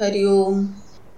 हरिओम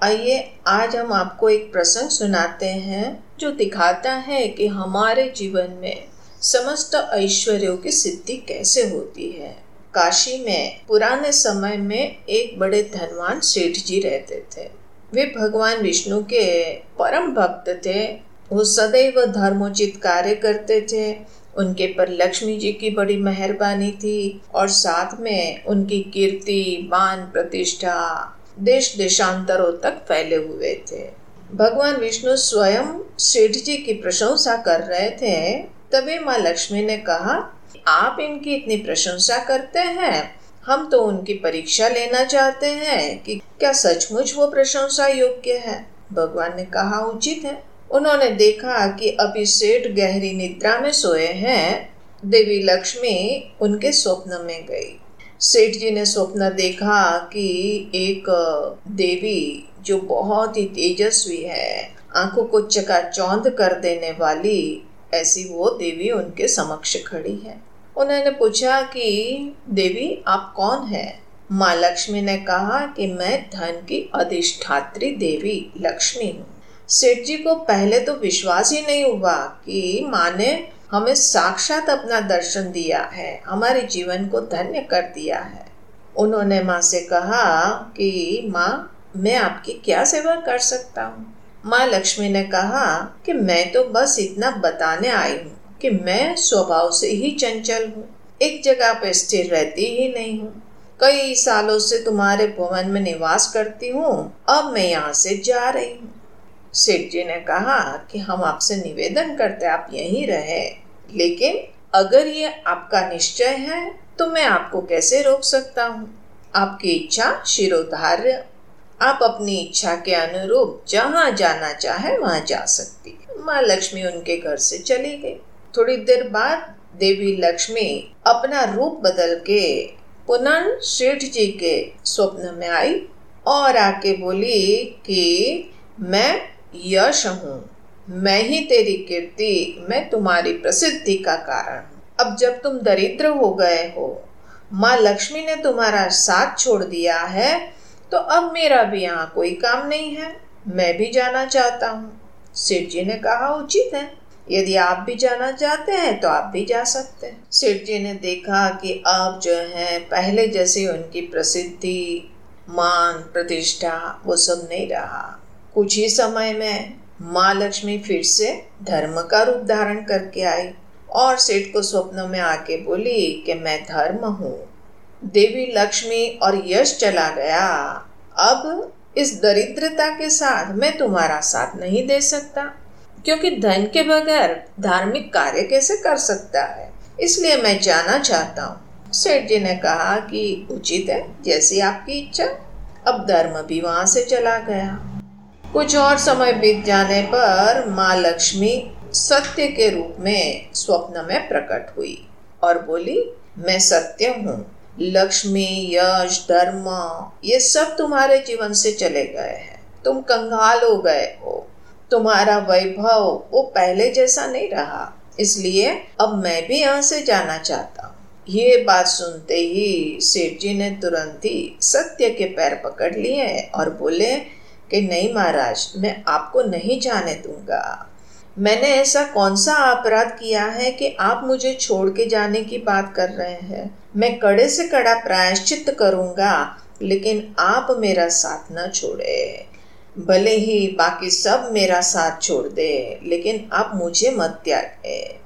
आइए, आज हम आपको एक प्रसंग सुनाते हैं, जो दिखाता है कि हमारे जीवन में समस्त ऐश्वर्यों की सिद्धि कैसे होती है। काशी में पुराने समय में एक बड़े धनवान सेठ जी रहते थे। वे भगवान विष्णु के परम भक्त थे। वो सदैव धर्मोचित कार्य करते थे। उनके पर लक्ष्मी जी की बड़ी मेहरबानी थी और साथ में उनकी कीर्ति, मान, प्रतिष्ठा देश देशांतरों तक फैले हुए थे। भगवान विष्णु स्वयं सेठ जी की प्रशंसा कर रहे थे। तभी माँ लक्ष्मी ने कहा, आप इनकी इतनी प्रशंसा करते हैं। हम तो उनकी परीक्षा लेना चाहते हैं कि क्या सचमुच वो प्रशंसा योग्य है? भगवान ने कहा, उचित है। उन्होंने देखा कि अभी सेठ गहरी निद्रा में सोए हैं। देवी लक्ष्मी उनके स्वप्न में गई। सेठ जी ने स्वप्न देखा कि एक देवी जो बहुत ही तेजस्वी है, आँखों को चकाचौंध कर देने वाली, ऐसी वो देवी उनके समक्ष खड़ी है। उन्होंने पूछा कि, देवी, आप कौन है? माँ लक्ष्मी ने कहा कि, मैं धन की अधिष्ठात्री देवी लक्ष्मी हूँ। सेठ जी को पहले तो विश्वास ही नहीं हुआ कि माँ ने हमें साक्षात अपना दर्शन दिया है, हमारे जीवन को धन्य कर दिया है। उन्होंने माँ से कहा कि, माँ, मैं आपकी क्या सेवा कर सकता हूँ? माँ लक्ष्मी ने कहा कि, मैं तो बस इतना बताने आई हूँ कि मैं स्वभाव से ही चंचल हूँ, एक जगह पर स्थिर रहती ही नहीं हूँ। कई सालों से तुम्हारे भवन में निवास करती हूँ, अब मैं यहाँ से जा रही हूँ। सेठ जी ने कहा कि हम आपसे निवेदन करते आप यहीं रहे। लेकिन अगर ये आपका निश्चय है तो मैं आपको कैसे रोक सकता हूँ? आपकी इच्छा शिरोधार्य। आप अपनी इच्छा के अनुरूप जहाँ जाना चाहे, वहाँ जा सकती। है माँ लक्ष्मी उनके घर से चली गई। थोड़ी देर बाद देवी लक्ष्मी अपना रूप बदल के पुनः सेठ जी के स्वप्न में आई और आके बोली कि मैं यश हूँ। मैं ही तेरी कीर्ति, मैं तुम्हारी प्रसिद्धि का कारण अब जब तुम दरिद्र हो गए हो, माँ लक्ष्मी ने तुम्हारा साथ छोड़ दिया है तो अब मेरा भी यहाँ कोई काम नहीं है। मैं भी जाना चाहता हूँ। सेठ जी ने कहा, उचित है। यदि आप भी जाना चाहते हैं तो आप भी जा सकते हैं। सेठ जी ने देखा कि अब जो है, पहले जैसे उनकी प्रसिद्धि, मान, प्रतिष्ठा, वो सब नहीं रहा। कुछ ही समय में माँ लक्ष्मी फिर से धर्म का रूप धारण करके आई और सेठ को स्वप्न में आके बोली कि मैं धर्म हूँ। देवी लक्ष्मी और यश चला गया। अब इस दरिद्रता के साथ मैं तुम्हारा साथ नहीं दे सकता, क्योंकि धन के बगैर धार्मिक कार्य कैसे कर सकता है? इसलिए मैं जाना चाहता हूँ। सेठ जी ने कहा कि उचित है, जैसी आपकी इच्छा। अब धर्म भी वहाँ से चला गया। कुछ और समय बीत जाने पर माँ लक्ष्मी सत्य के रूप में स्वप्न में प्रकट हुई और बोली, मैं सत्य हूँ। लक्ष्मी, यश, धर्म, ये सब तुम्हारे जीवन से चले गए हैं। तुम कंगाल हो गए हो। तुम्हारा वैभव वो पहले जैसा नहीं रहा। इसलिए अब मैं भी यहाँ से जाना चाहता हूँ। ये बात सुनते ही सेठ जी ने तुरंत ही सत्य के पैर पकड़ लिए और बोले कि नहीं महाराज, मैं आपको नहीं जाने दूँगा। मैंने ऐसा कौन सा अपराध किया है कि आप मुझे छोड़ के जाने की बात कर रहे हैं? मैं कड़े से कड़ा प्रायश्चित करूँगा, लेकिन आप मेरा साथ न छोड़े। भले ही बाकी सब मेरा साथ छोड़ दे, लेकिन आप मुझे मत त्यागे।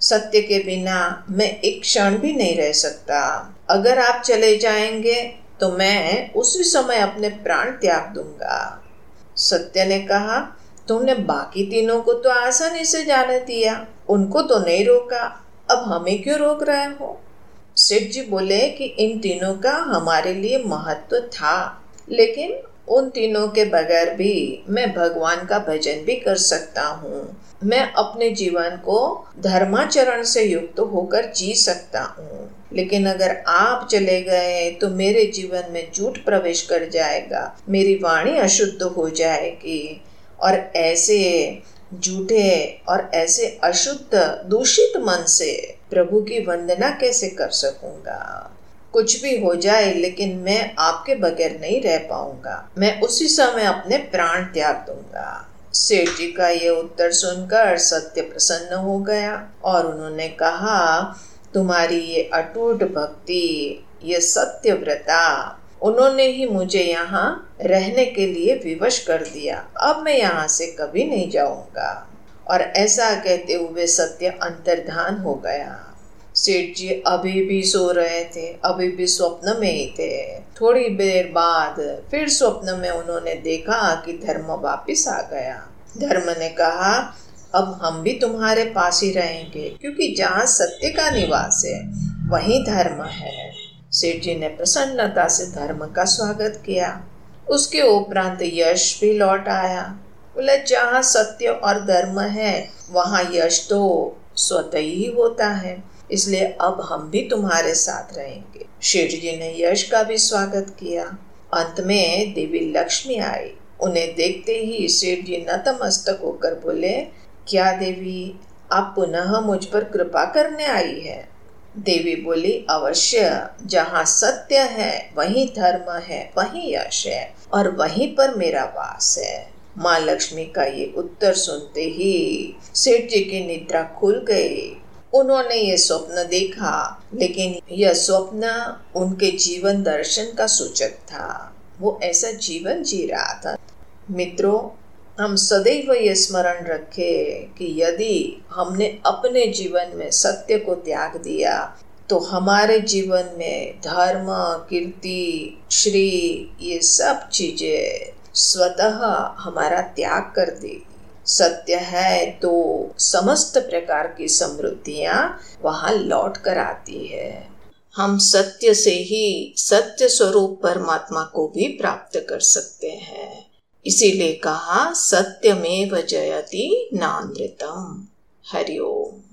सत्य के बिना मैं एक क्षण भी नहीं रह सकता। अगर आप चले जाएँगे तो मैं उसी समय अपने प्राण त्याग दूँगा। सत्य ने कहा, तुमने बाकी तीनों को तो आसानी से जाने दिया, उनको तो नहीं रोका, अब हमें क्यों रोक रहे हो? सेठ जी बोले कि इन तीनों का हमारे लिए महत्व था, लेकिन उन तीनों के बगैर भी मैं भगवान का भजन भी कर सकता हूँ। मैं अपने जीवन को धर्माचरण से युक्त होकर जी सकता हूँ। लेकिन अगर आप चले गए तो मेरे जीवन में झूठ प्रवेश कर जाएगा। मेरी वाणी अशुद्ध हो जाएगी। और ऐसे झूठे और ऐसे अशुद्ध, दूषित मन से प्रभु की वंदना कैसे कर सकूँगा? कुछ भी हो जाए, लेकिन मैं आपके बगैर नहीं रह पाऊँगा। मैं उसी समय अपने प्राण त्याग दूँगा। सेठ जी का ये उत्तर सुनकर सत्य प्रसन्न हो गया और उन्होंने कहा तुम्हारी ये अटूट भक्ति, ये सत्य व्रता, उन्होंने ही मुझे यहाँ रहने के लिए विवश कर दिया। अब मैं यहाँ से कभी नहीं जाऊँगा। और ऐसा कहते हुए सत्य अंतर्धान हो गया। सेठ जी अभी भी सो रहे थे, अभी भी स्वप्न में ही थे। थोड़ी देर बाद फिर स्वप्न में उन्होंने देखा कि धर्म वापिस आ गया। धर्म ने कहा अब हम भी तुम्हारे पास ही रहेंगे, क्योंकि जहाँ सत्य का निवास है, वही धर्म है। सेठ जी ने प्रसन्नता से धर्म का स्वागत किया। उसके उपरांत यश भी लौट आया। बोले, जहाँ सत्य और धर्म है, वहाँ यश तो स्वतः ही होता है। इसलिए अब हम भी तुम्हारे साथ रहेंगे। शेठ जी ने यश का भी स्वागत किया। अंत में देवी लक्ष्मी आई। उन्हें देखते ही सेठ जी नतमस्तक होकर बोले क्या देवी आप पुनः मुझ पर कृपा करने आई है? देवी बोली, अवश्य, जहाँ सत्य है, वही धर्म है, वही यश है, और वहीं पर मेरा वास है। माँ लक्ष्मी का ये उत्तर सुनते ही सेठ जी की निद्रा खुल गई। उन्होंने ये स्वप्न देखा, लेकिन यह स्वप्न उनके जीवन दर्शन का सूचक था। वो ऐसा जीवन जी रहा था। मित्रों हम सदैव ये स्मरण रखें कि यदि हमने अपने जीवन में सत्य को त्याग दिया तो हमारे जीवन में धर्म, कीर्ति, श्री, ये सब चीज़ें स्वतः हमारा त्याग कर देगी। सत्य है तो समस्त प्रकार की समृद्धियाँ वहाँ लौट कर आती है। हम सत्य से ही सत्य स्वरूप परमात्मा को भी प्राप्त कर सकते हैं। इसीलिए कहा सत्यमेव जयति नानृतम। हरिओम